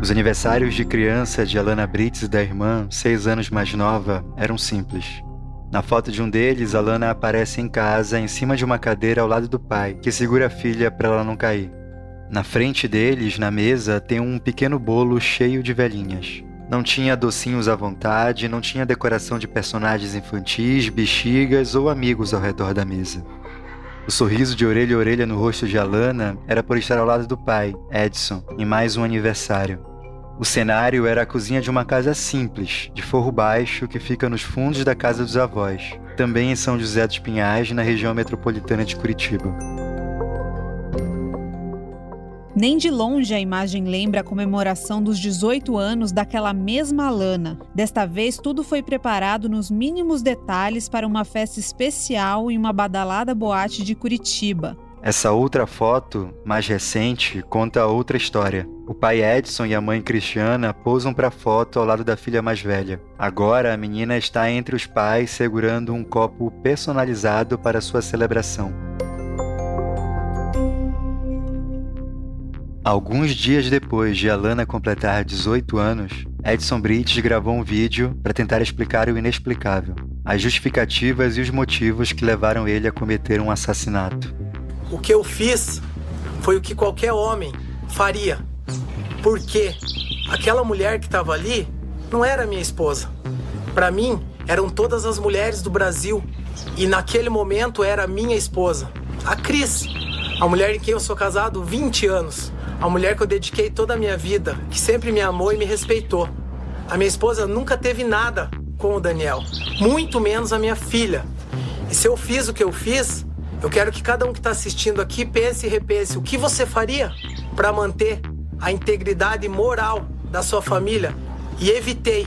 Os aniversários de criança de Alana Brits e da irmã, seis anos mais nova, eram simples. Na foto de um deles, Alana aparece em casa, em cima de uma cadeira ao lado do pai, que segura a filha para ela não cair. Na frente deles, na mesa, tem um pequeno bolo cheio de velhinhas. Não tinha docinhos à vontade, não tinha decoração de personagens infantis, bexigas ou amigos ao redor da mesa. O sorriso de orelha a orelha no rosto de Alana era por estar ao lado do pai, Edson, em mais um aniversário. O cenário era a cozinha de uma casa simples, de forro baixo, que fica nos fundos da casa dos avós, também em São José dos Pinhais, na região metropolitana de Curitiba. Nem de longe a imagem lembra a comemoração dos 18 anos daquela mesma Alana. Desta vez, tudo foi preparado nos mínimos detalhes para uma festa especial em uma badalada boate de Curitiba. Essa outra foto, mais recente, conta outra história. O pai Edson e a mãe Cristiana posam para foto ao lado da filha mais velha. Agora a menina está entre os pais segurando um copo personalizado para sua celebração. Alguns dias depois de Alana completar 18 anos, Edson Brits gravou um vídeo para tentar explicar o inexplicável, as justificativas e os motivos que levaram ele a cometer um assassinato. O que eu fiz foi o que qualquer homem faria. Porque aquela mulher que estava ali não era minha esposa. Para mim, eram todas as mulheres do Brasil. E naquele momento era minha esposa, a Cris, a mulher em quem eu sou casado 20 anos. A mulher que eu dediquei toda a minha vida, que sempre me amou e me respeitou. A minha esposa nunca teve nada com o Daniel, muito menos a minha filha. E se eu fiz o que eu fiz, eu quero que cada um que está assistindo aqui pense e repense o que você faria para manter a integridade moral da sua família e evitei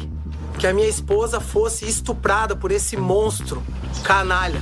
que a minha esposa fosse estuprada por esse monstro canalha.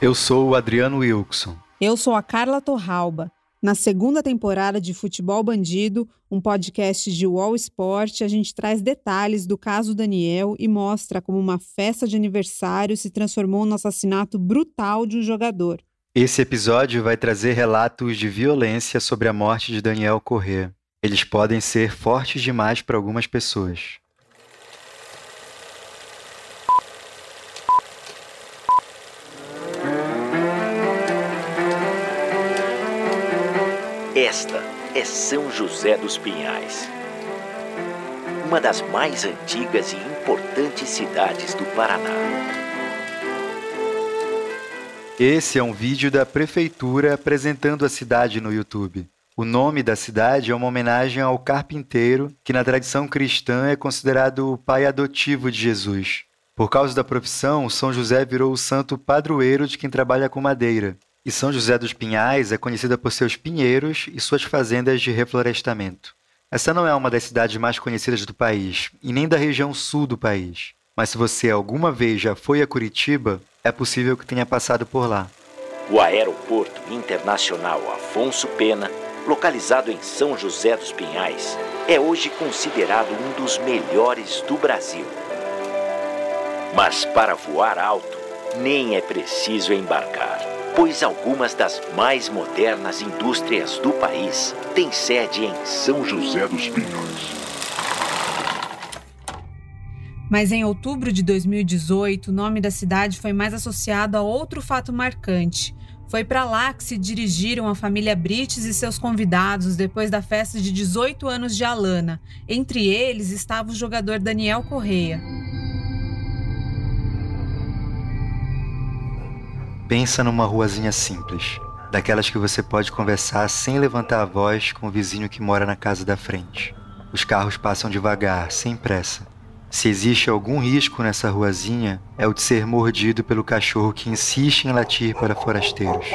Eu sou o Adriano Wilson. Eu sou a Carla Torralba. Na segunda temporada de Futebol Bandido, um podcast de Wall Sport, a gente traz detalhes do caso Daniel e mostra como uma festa de aniversário se transformou no assassinato brutal de um jogador. Esse episódio vai trazer relatos de violência sobre a morte de Daniel Corrêa. Eles podem ser fortes demais para algumas pessoas. Esta é São José dos Pinhais, uma das mais antigas e importantes cidades do Paraná. Esse é um vídeo da prefeitura apresentando a cidade no YouTube. O nome da cidade é uma homenagem ao carpinteiro, que na tradição cristã é considerado o pai adotivo de Jesus. Por causa da profissão, São José virou o santo padroeiro de quem trabalha com madeira. E São José dos Pinhais é conhecida por seus pinheiros e suas fazendas de reflorestamento. Essa não é uma das cidades mais conhecidas do país, e nem da região sul do país. Mas se você alguma vez já foi a Curitiba, é possível que tenha passado por lá. O Aeroporto Internacional Afonso Pena, localizado em São José dos Pinhais, é hoje considerado um dos melhores do Brasil. Mas para voar alto, nem é preciso embarcar pois algumas das mais modernas indústrias do país têm sede em São José dos Pinhais. Mas em outubro de 2018, o nome da cidade foi mais associado a outro fato marcante. Foi para lá que se dirigiram a família Brites e seus convidados depois da festa de 18 anos de Alana. Entre eles estava o jogador Daniel Correia. Pensa numa ruazinha simples, daquelas que você pode conversar sem levantar a voz com o vizinho que mora na casa da frente. Os carros passam devagar, sem pressa. Se existe algum risco nessa ruazinha, é o de ser mordido pelo cachorro que insiste em latir para forasteiros.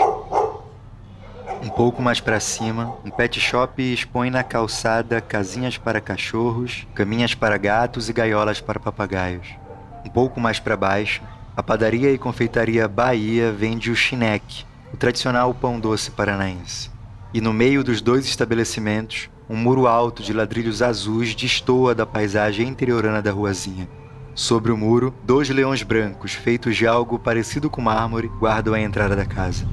Um pouco mais para cima, um pet shop expõe na calçada casinhas para cachorros, caminhas para gatos e gaiolas para papagaios. Um pouco mais para baixo, a padaria e confeitaria Bahia vende o chineque, o tradicional pão doce paranaense. E no meio dos dois estabelecimentos, um muro alto de ladrilhos azuis destoa da paisagem interiorana da ruazinha. Sobre o muro, dois leões brancos, feitos de algo parecido com mármore, guardam a entrada da casa.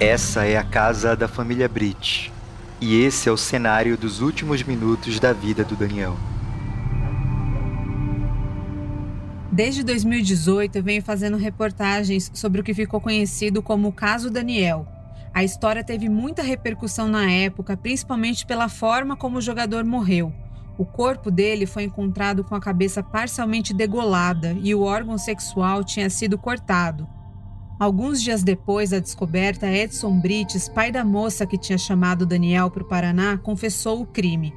Essa é a casa da família Brit, e esse é o cenário dos últimos minutos da vida do Daniel. Desde 2018, eu venho fazendo reportagens sobre o que ficou conhecido como o caso Daniel. A história teve muita repercussão na época, principalmente pela forma como o jogador morreu. O corpo dele foi encontrado com a cabeça parcialmente degolada e o órgão sexual tinha sido cortado. Alguns dias depois da descoberta, Edson Brites, pai da moça que tinha chamado Daniel para o Paraná, confessou o crime.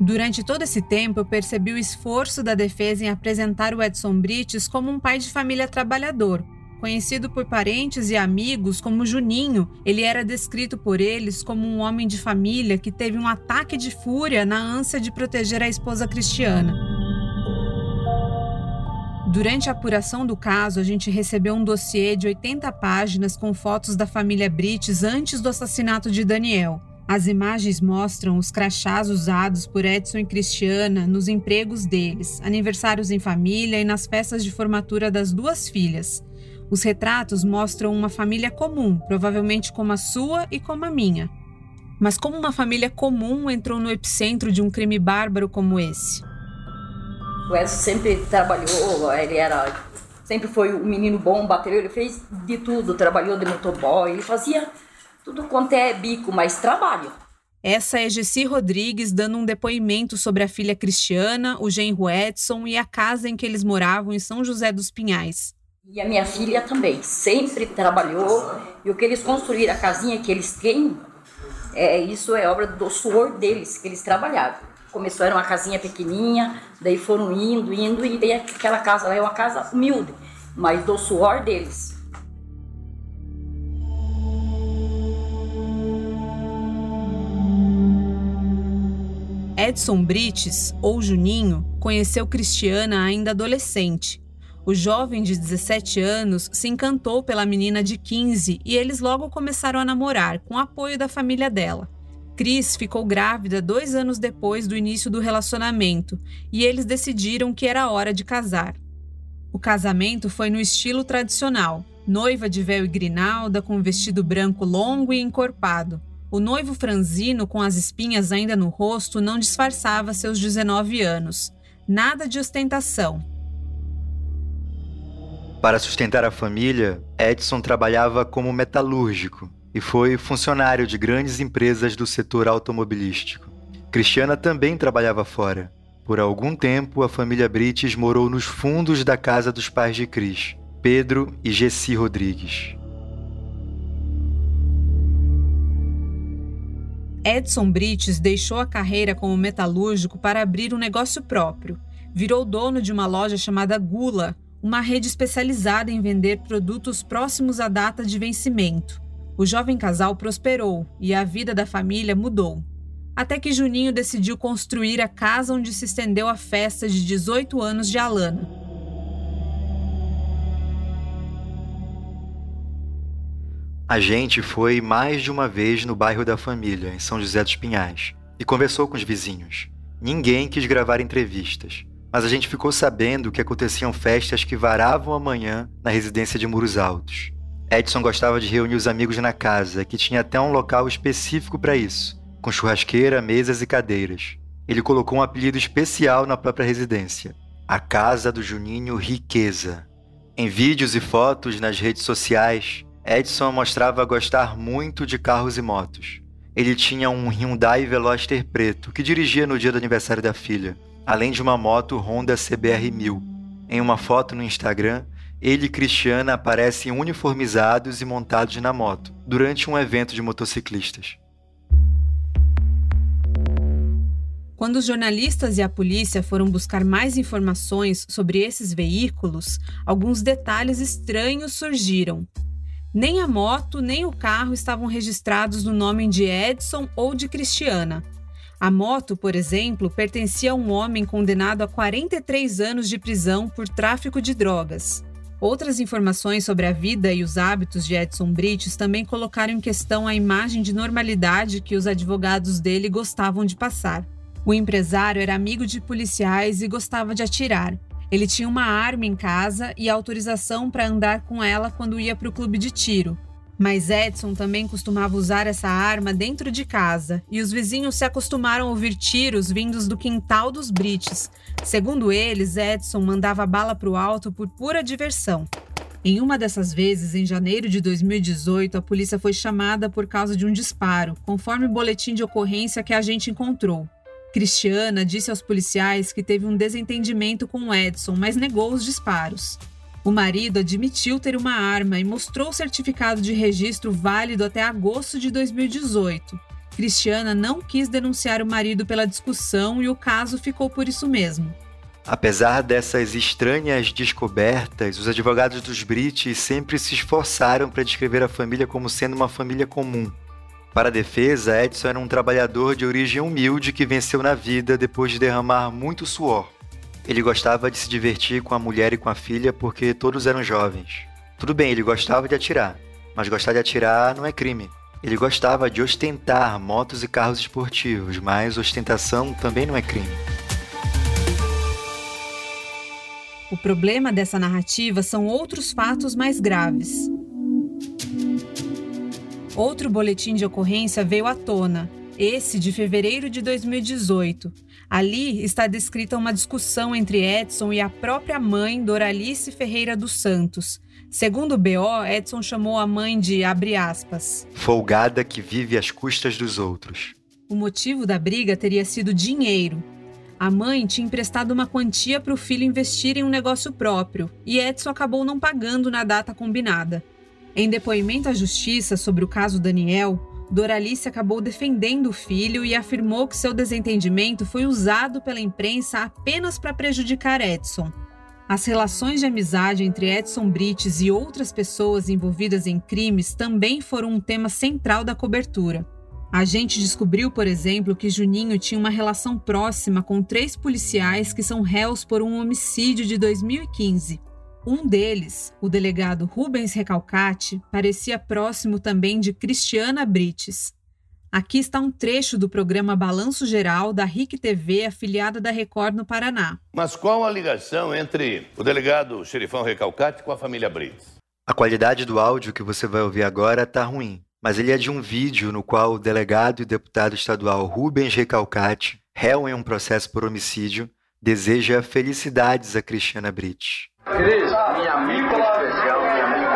Durante todo esse tempo, eu percebi o esforço da defesa em apresentar o Edson Brites como um pai de família trabalhador, Conhecido por parentes e amigos como Juninho, ele era descrito por eles como um homem de família que teve um ataque de fúria na ânsia de proteger a esposa Cristiana. Durante a apuração do caso, a gente recebeu um dossiê de 80 páginas com fotos da família Brites antes do assassinato de Daniel. As imagens mostram os crachás usados por Edson e Cristiana nos empregos deles, aniversários em família e nas festas de formatura das duas filhas. Os retratos mostram uma família comum, provavelmente como a sua e como a minha. Mas como uma família comum entrou no epicentro de um crime bárbaro como esse? O Edson sempre trabalhou, ele era sempre foi um menino bom, bateu, ele fez de tudo, trabalhou de motoboy, ele fazia tudo quanto é bico, mas trabalho. Essa é Gessi Rodrigues dando um depoimento sobre a filha Cristiana, o genro Edson e a casa em que eles moravam em São José dos Pinhais. E a minha filha também, sempre trabalhou. E o que eles construíram, a casinha que eles têm, é, isso é obra do suor deles, que eles trabalharam. Começou, era uma casinha pequenininha, daí foram indo, indo, e daí aquela casa é uma casa humilde, mas do suor deles. Edson Brites, ou Juninho, conheceu Cristiana ainda adolescente o jovem de 17 anos se encantou pela menina de 15 e eles logo começaram a namorar, com apoio da família dela. Cris ficou grávida dois anos depois do início do relacionamento e eles decidiram que era hora de casar. O casamento foi no estilo tradicional: noiva de véu e grinalda, com vestido branco longo e encorpado. O noivo franzino, com as espinhas ainda no rosto, não disfarçava seus 19 anos. Nada de ostentação, para sustentar a família, Edson trabalhava como metalúrgico e foi funcionário de grandes empresas do setor automobilístico. Cristiana também trabalhava fora. Por algum tempo, a família Brites morou nos fundos da casa dos pais de Cris, Pedro e Gessi Rodrigues. Edson Brites deixou a carreira como metalúrgico para abrir um negócio próprio. Virou dono de uma loja chamada Gula, uma rede especializada em vender produtos próximos à data de vencimento. O jovem casal prosperou e a vida da família mudou. Até que Juninho decidiu construir a casa onde se estendeu a festa de 18 anos de Alana. A gente foi mais de uma vez no bairro da família, em São José dos Pinhais, e conversou com os vizinhos. Ninguém quis gravar entrevistas mas a gente ficou sabendo que aconteciam festas que varavam amanhã na residência de Muros Altos. Edson gostava de reunir os amigos na casa, que tinha até um local específico para isso, com churrasqueira, mesas e cadeiras. Ele colocou um apelido especial na própria residência: a Casa do Juninho Riqueza. Em vídeos e fotos nas redes sociais, Edson mostrava gostar muito de carros e motos. Ele tinha um Hyundai Veloster preto que dirigia no dia do aniversário da filha, além de uma moto Honda CBR 1000. Em uma foto no Instagram, ele e Cristiana aparecem uniformizados e montados na moto, durante um evento de motociclistas. Quando os jornalistas e a polícia foram buscar mais informações sobre esses veículos, alguns detalhes estranhos surgiram. Nem a moto nem o carro estavam registrados no nome de Edson ou de Cristiana. A moto, por exemplo, pertencia a um homem condenado a 43 anos de prisão por tráfico de drogas. Outras informações sobre a vida e os hábitos de Edson Brites também colocaram em questão a imagem de normalidade que os advogados dele gostavam de passar. O empresário era amigo de policiais e gostava de atirar. Ele tinha uma arma em casa e autorização para andar com ela quando ia para o clube de tiro. Mas Edson também costumava usar essa arma dentro de casa e os vizinhos se acostumaram a ouvir tiros vindos do quintal dos Brites, Segundo eles, Edson mandava bala para o alto por pura diversão. Em uma dessas vezes, em janeiro de 2018, a polícia foi chamada por causa de um disparo, conforme o boletim de ocorrência que a gente encontrou. Cristiana disse aos policiais que teve um desentendimento com Edson, mas negou os disparos. O marido admitiu ter uma arma e mostrou o certificado de registro válido até agosto de 2018. Cristiana não quis denunciar o marido pela discussão e o caso ficou por isso mesmo. Apesar dessas estranhas descobertas, os advogados dos Brits sempre se esforçaram para descrever a família como sendo uma família comum. Para a defesa, Edson era um trabalhador de origem humilde que venceu na vida depois de derramar muito suor. Ele gostava de se divertir com a mulher e com a filha porque todos eram jovens. Tudo bem, ele gostava de atirar, mas gostar de atirar não é crime. Ele gostava de ostentar motos e carros esportivos, mas ostentação também não é crime. O problema dessa narrativa são outros fatos mais graves. Outro boletim de ocorrência veio à tona, esse de fevereiro de 2018. Ali está descrita uma discussão entre Edson e a própria mãe, Doralice Ferreira dos Santos, Segundo o BO, Edson chamou a mãe de abre aspas, folgada que vive às custas dos outros. O motivo da briga teria sido dinheiro. A mãe tinha emprestado uma quantia para o filho investir em um negócio próprio e Edson acabou não pagando na data combinada. Em depoimento à justiça sobre o caso Daniel, Doralice acabou defendendo o filho e afirmou que seu desentendimento foi usado pela imprensa apenas para prejudicar Edson. As relações de amizade entre Edson Brites e outras pessoas envolvidas em crimes também foram um tema central da cobertura. A gente descobriu, por exemplo, que Juninho tinha uma relação próxima com três policiais que são réus por um homicídio de 2015. Um deles, o delegado Rubens Recalcati, parecia próximo também de Cristiana Brites, Aqui está um trecho do programa Balanço Geral da RIC TV, afiliada da Record no Paraná. Mas qual a ligação entre o delegado Xerifão Recalcate com a família Brits? A qualidade do áudio que você vai ouvir agora está ruim, mas ele é de um vídeo no qual o delegado e deputado estadual Rubens Recalcate, réu em um processo por homicídio, deseja felicidades a Cristiana Brits. Cris, minha amiga especial, minha amiga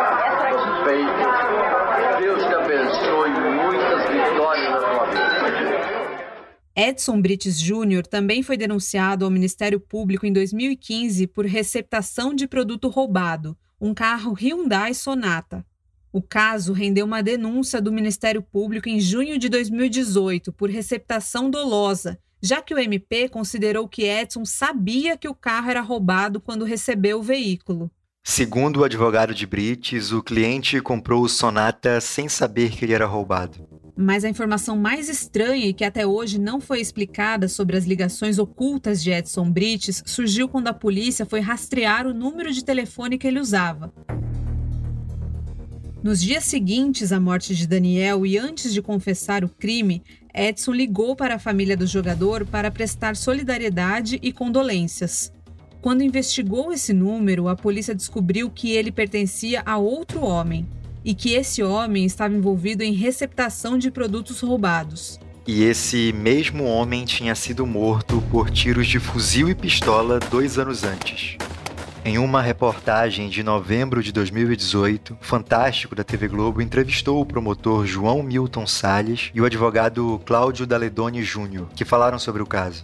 suspeita, Deus te abençoe muitas vitórias na tua vida. Edson Brites Júnior também foi denunciado ao Ministério Público em 2015 por receptação de produto roubado, um carro Hyundai Sonata. O caso rendeu uma denúncia do Ministério Público em junho de 2018 por receptação dolosa, já que o MP considerou que Edson sabia que o carro era roubado quando recebeu o veículo. Segundo o advogado de Brites, o cliente comprou o Sonata sem saber que ele era roubado. Mas a informação mais estranha e que até hoje não foi explicada sobre as ligações ocultas de Edson Brites surgiu quando a polícia foi rastrear o número de telefone que ele usava. Nos dias seguintes à morte de Daniel e antes de confessar o crime, Edson ligou para a família do jogador para prestar solidariedade e condolências. Quando investigou esse número, a polícia descobriu que ele pertencia a outro homem e que esse homem estava envolvido em receptação de produtos roubados. E esse mesmo homem tinha sido morto por tiros de fuzil e pistola dois anos antes. Em uma reportagem de novembro de 2018, Fantástico da TV Globo entrevistou o promotor João Milton Salles e o advogado Cláudio Daledoni Júnior, que falaram sobre o caso.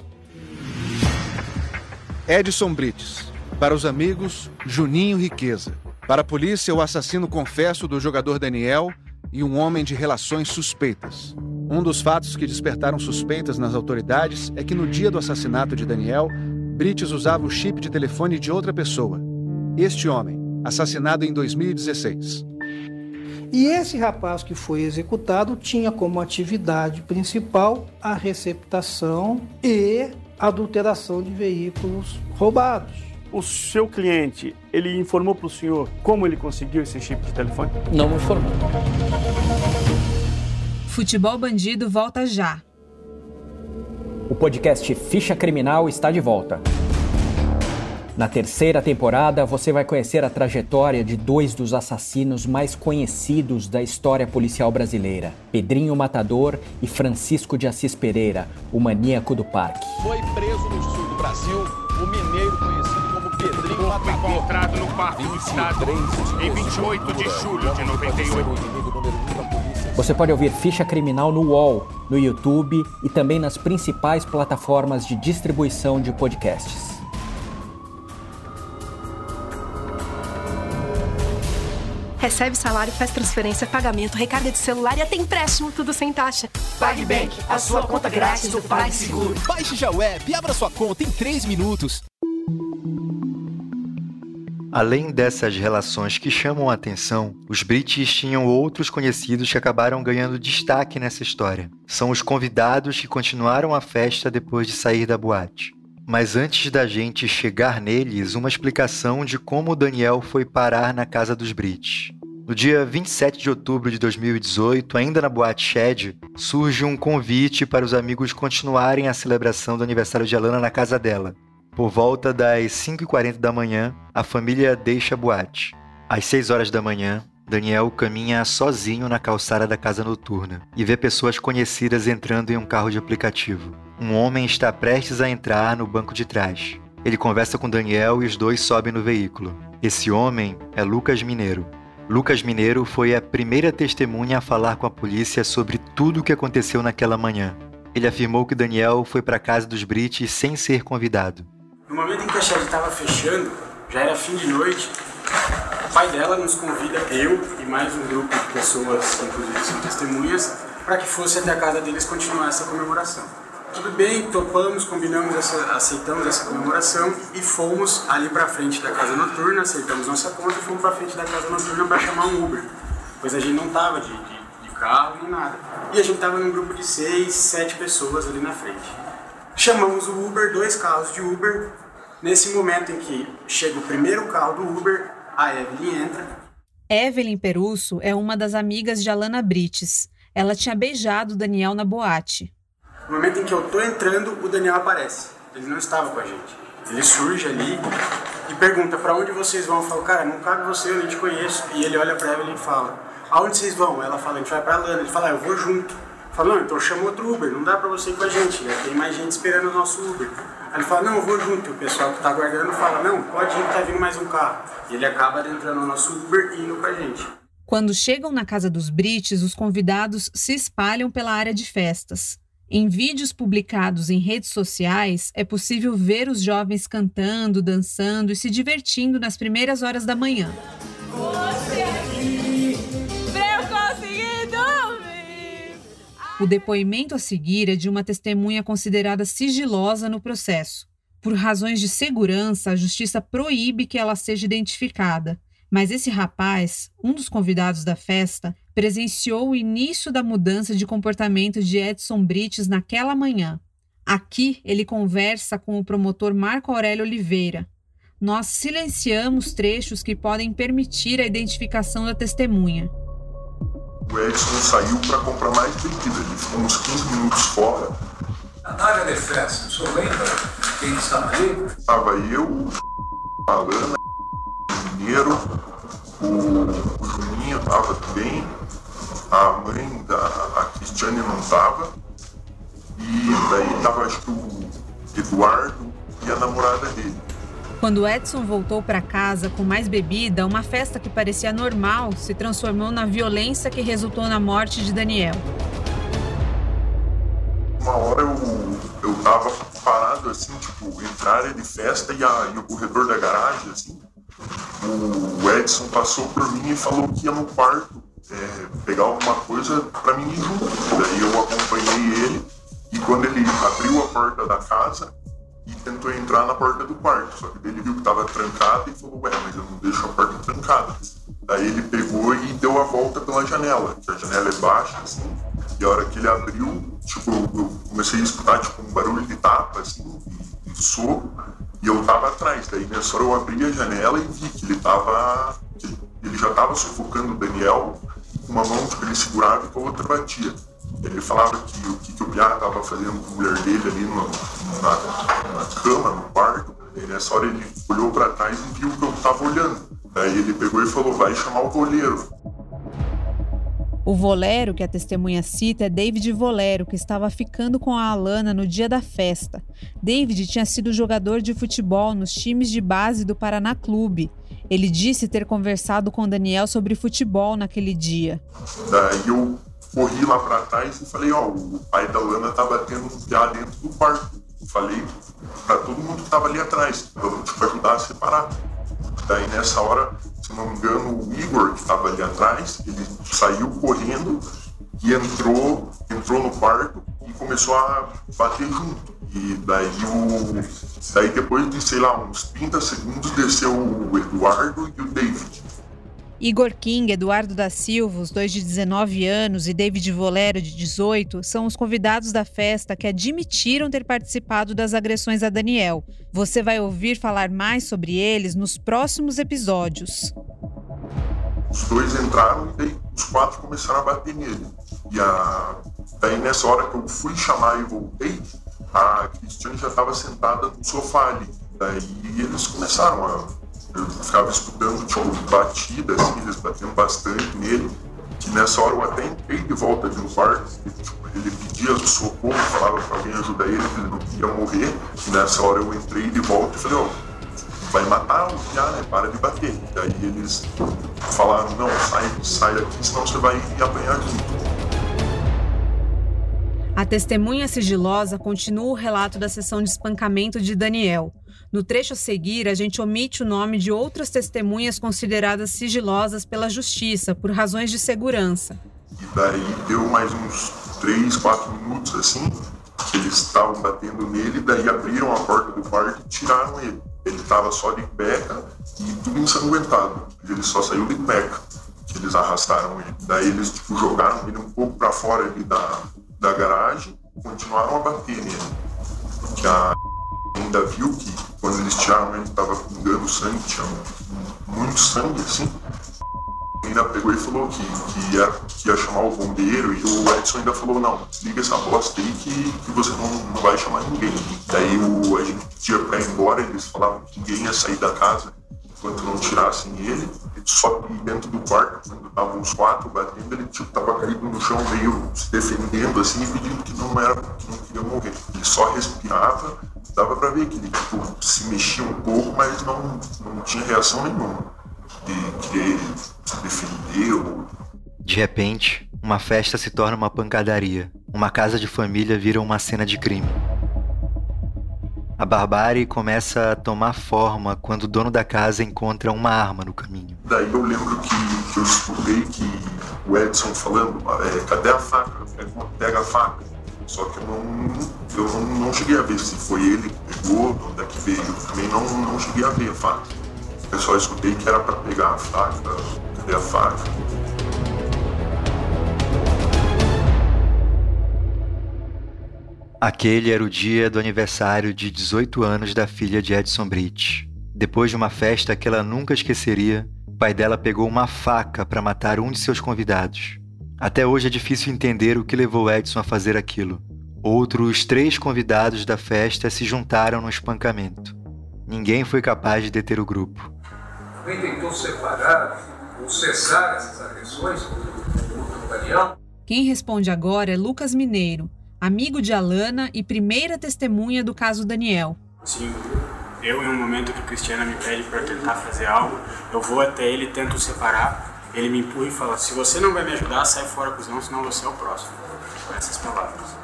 Edson Brites. Para os amigos, Juninho Riqueza. Para a polícia, o assassino confesso do jogador Daniel e um homem de relações suspeitas. Um dos fatos que despertaram suspeitas nas autoridades é que no dia do assassinato de Daniel, Brites usava o chip de telefone de outra pessoa. Este homem, assassinado em 2016. E esse rapaz que foi executado tinha como atividade principal a receptação e adulteração de veículos roubados. O seu cliente, ele informou para o senhor como ele conseguiu esse chip de telefone? Não me informou. Futebol Bandido volta já. O podcast Ficha Criminal está de volta. Na terceira temporada, você vai conhecer a trajetória de dois dos assassinos mais conhecidos da história policial brasileira: Pedrinho Matador e Francisco de Assis Pereira, o maníaco do parque. Foi preso no sul do Brasil o mineiro Foi encontrado no parque do estado em 28 de julho de 98. Você pode ouvir Ficha Criminal no UOL, no YouTube e também nas principais plataformas de distribuição de podcasts. Recebe salário, faz transferência, pagamento, recarga de celular e até empréstimo, tudo sem taxa. PagBank, a sua conta grátis do PagSeguro. Baixe já o app e abra sua conta em 3 minutos. Além dessas relações que chamam a atenção, os Brits tinham outros conhecidos que acabaram ganhando destaque nessa história. São os convidados que continuaram a festa depois de sair da boate. Mas antes da gente chegar neles, uma explicação de como Daniel foi parar na casa dos Brits. No dia 27 de outubro de 2018, ainda na Boate Shed, surge um convite para os amigos continuarem a celebração do aniversário de Alana na casa dela. Por volta das 5h40 da manhã, a família deixa a boate. Às 6 horas da manhã, Daniel caminha sozinho na calçada da casa noturna e vê pessoas conhecidas entrando em um carro de aplicativo. Um homem está prestes a entrar no banco de trás. Ele conversa com Daniel e os dois sobem no veículo. Esse homem é Lucas Mineiro. Lucas Mineiro foi a primeira testemunha a falar com a polícia sobre tudo o que aconteceu naquela manhã. Ele afirmou que Daniel foi para a casa dos Brites sem ser convidado. No momento em que a shed estava fechando, já era fim de noite, o pai dela nos convida, eu e mais um grupo de pessoas, inclusive são testemunhas, para que fosse até a casa deles continuar essa comemoração. Tudo bem, topamos, combinamos, essa, aceitamos essa comemoração e fomos ali para frente da casa noturna, aceitamos nossa conta e fomos para frente da casa noturna para chamar um Uber, pois a gente não tava de, de, de carro nem nada. E a gente tava num grupo de seis, sete pessoas ali na frente. Chamamos o Uber, dois carros de Uber. Nesse momento em que chega o primeiro carro do Uber, a Evelyn entra. Evelyn Perusso é uma das amigas de Alana Brites. Ela tinha beijado Daniel na boate. No momento em que eu tô entrando, o Daniel aparece. Ele não estava com a gente. Ele surge ali e pergunta para onde vocês vão. Eu falo, cara, não cabe você, eu nem te conheço. E ele olha para Evelyn e fala, aonde vocês vão? Ela fala, a gente vai pra Lana. Ele fala, ah, eu vou junto. Eu falo, não, então chama outro Uber, não dá para você ir com a gente, né? tem mais gente esperando o nosso Uber. Aí ele fala, não, eu vou junto. O pessoal que tá aguardando fala, não, pode ir, tá vindo mais um carro. E ele acaba adentrando no nosso Uber e indo com a gente. Quando chegam na casa dos Brites, os convidados se espalham pela área de festas. Em vídeos publicados em redes sociais, é possível ver os jovens cantando, dançando e se divertindo nas primeiras horas da manhã. O depoimento a seguir é de uma testemunha considerada sigilosa no processo. Por razões de segurança, a justiça proíbe que ela seja identificada. Mas esse rapaz, um dos convidados da festa, presenciou o início da mudança de comportamento de Edson Brites naquela manhã. Aqui ele conversa com o promotor Marco Aurélio Oliveira. Nós silenciamos trechos que podem permitir a identificação da testemunha. O Edson saiu para comprar mais bebida. Ele ficou uns 15 minutos fora. Na área de festa, o senhor lembra quem estava ali? Estava eu, a Ana, o Mineiro, o, Juninho estava também, a mãe da a Cristiane não estava, e daí estava acho que o Eduardo e a namorada dele. Quando Edson voltou para casa com mais bebida, uma festa que parecia normal se transformou na violência que resultou na morte de Daniel. Uma hora eu, eu tava parado assim, tipo, entre a área de festa e, a, e o corredor da garagem, assim. O Edson passou por mim e falou que ia no quarto é, pegar alguma coisa para mim junto. Daí eu acompanhei ele e quando ele abriu a porta da casa, e tentou entrar na porta do quarto. Só que ele viu que estava trancada e falou, ué, mas eu não deixo a porta trancada. Daí ele pegou e deu a volta pela janela, que a janela é baixa, assim. E a hora que ele abriu, tipo, eu comecei a escutar tipo, um barulho de tapa, assim, e soco. E eu tava atrás, daí nessa hora eu abri a janela e vi que ele tava. Ele já tava sufocando o Daniel, com uma mão tipo, ele segurava e com a outra batia. Ele falava que o que, que o Piá tava fazendo com a mulher dele ali no, na, na cama, no quarto. E nessa hora ele olhou para trás e viu que eu tava olhando. Daí ele pegou e falou: vai chamar o goleiro. O Volero, que a testemunha cita, é David Volero, que estava ficando com a Alana no dia da festa. David tinha sido jogador de futebol nos times de base do Paraná Clube. Ele disse ter conversado com Daniel sobre futebol naquele dia. Daí eu corri lá para trás e falei: Ó, oh, o pai da Alana tá batendo um piá dentro do quarto. Falei para todo mundo que estava ali atrás, tipo, ajudar a separar. Daí nessa hora se não me engano, o Igor, que estava ali atrás, ele saiu correndo e entrou, entrou no quarto e começou a bater junto. E daí, o, daí depois de, sei lá, uns 30 segundos, desceu o Eduardo e o David. Igor King, Eduardo da Silva, os dois de 19 anos, e David Volero, de 18, são os convidados da festa que admitiram ter participado das agressões a Daniel. Você vai ouvir falar mais sobre eles nos próximos episódios. Os dois entraram e os quatro começaram a bater nele. E a... daí nessa hora que eu fui chamar e voltei, a Cristiane já estava sentada no sofá ali. Daí eles começaram a eu ficava escutando, tipo, batida, assim, eles batendo bastante nele. Que nessa hora eu até entrei de volta de um e, tipo, ele pedia socorro, falava para alguém ajudar ele, que ele não queria morrer. E nessa hora eu entrei de volta e falei, ó, vai matar o Piá, né? Para de bater. E daí eles falaram, não, sai, sai daqui, senão você vai apanhar junto. A testemunha sigilosa continua o relato da sessão de espancamento de Daniel. No trecho a seguir, a gente omite o nome de outras testemunhas consideradas sigilosas pela justiça, por razões de segurança. E daí deu mais uns 3, 4 minutos assim, eles estavam batendo nele, daí abriram a porta do quarto e tiraram ele. Ele estava só de cueca e tudo ensanguentado. Ele só saiu de cueca, que eles arrastaram ele. Daí eles tipo, jogaram ele um pouco para fora ali da, da garagem continuaram a bater nele. Que a ainda viu que quando eles tiraram ele estava pingando sangue, tinha muito sangue assim. Ainda pegou e falou que, que, ia, que ia chamar o bombeiro e o Edson ainda falou, não, desliga essa bosta aí que, que você não, não vai chamar ninguém. Daí o, a gente pedia pra ir embora, eles falavam que ninguém ia sair da casa enquanto não tirassem ele. Só que dentro do quarto, quando estavam os quatro batendo, ele tipo, tava caído no chão, meio se defendendo assim, pedindo que não era, que não queria morrer. Ele só respirava dava para ver que ele tipo, se mexia um pouco, mas não, não tinha reação nenhuma de querer se defender. Ou... De repente, uma festa se torna uma pancadaria. Uma casa de família vira uma cena de crime. A barbárie começa a tomar forma quando o dono da casa encontra uma arma no caminho. Daí eu lembro que, que eu escutei que o Edson falando, é, cadê a faca? Pega a faca. Só que eu não, eu não, não cheguei a ver se foi ele que pegou, de onde é que veio. Eu também não, não cheguei a ver a faca. Eu só escutei que era para pegar a faca. Cadê a faca? Aquele era o dia do aniversário de 18 anos da filha de Edson Britt. Depois de uma festa que ela nunca esqueceria, o pai dela pegou uma faca para matar um de seus convidados. Até hoje é difícil entender o que levou Edson a fazer aquilo. Outros três convidados da festa se juntaram no espancamento. Ninguém foi capaz de deter o grupo. Alguém tentou separar ou cessar essas agressões do Daniel? Quem responde agora é Lucas Mineiro, amigo de Alana e primeira testemunha do caso Daniel. Sim, eu em um momento que Cristiana me pede para tentar fazer algo, eu vou até ele e tento separar ele me empurra e fala: Se você não vai me ajudar, sai fora, cuzão, senão você é o próximo. Com essas palavras.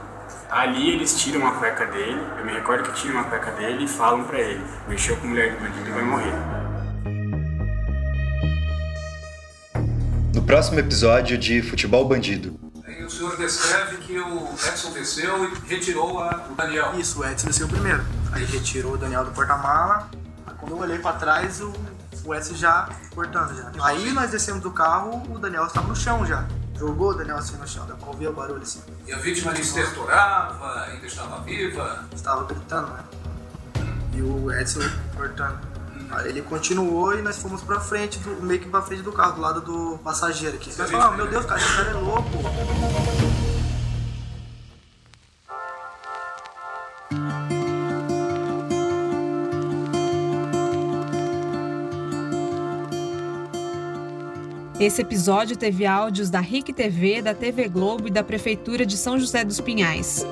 Ali eles tiram uma cueca dele, eu me recordo que tiram uma cueca dele e falam pra ele: Mexeu com mulher de bandido e vai morrer. No próximo episódio de Futebol Bandido. Aí o senhor descreve que o Edson desceu e retirou a, o Daniel. Isso, o Edson desceu primeiro. Aí retirou o Daniel do porta-mala. Quando eu olhei pra trás, o o S já cortando já. Aí nós descemos do carro, o Daniel estava no chão já. Jogou o Daniel assim no chão, deu pra ouvir o barulho assim. E a vítima ali estertorava, ainda estava viva? Estava gritando, né? e o Edson cortando. Aí ele continuou e nós fomos pra frente, do, meio que pra frente do carro, do lado do passageiro aqui. Nós falamos, ah, meu Deus, cara, esse cara é louco. Esse episódio teve áudios da RIC TV, da TV Globo e da Prefeitura de São José dos Pinhais.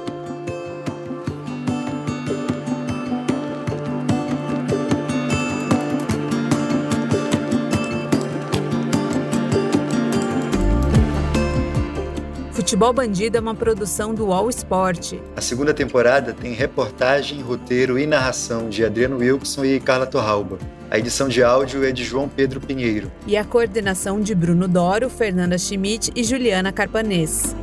Futebol Bandido é uma produção do All Sport. A segunda temporada tem reportagem, roteiro e narração de Adriano Wilson e Carla Torralba. A edição de áudio é de João Pedro Pinheiro. E a coordenação de Bruno Doro, Fernanda Schmidt e Juliana Carpanês.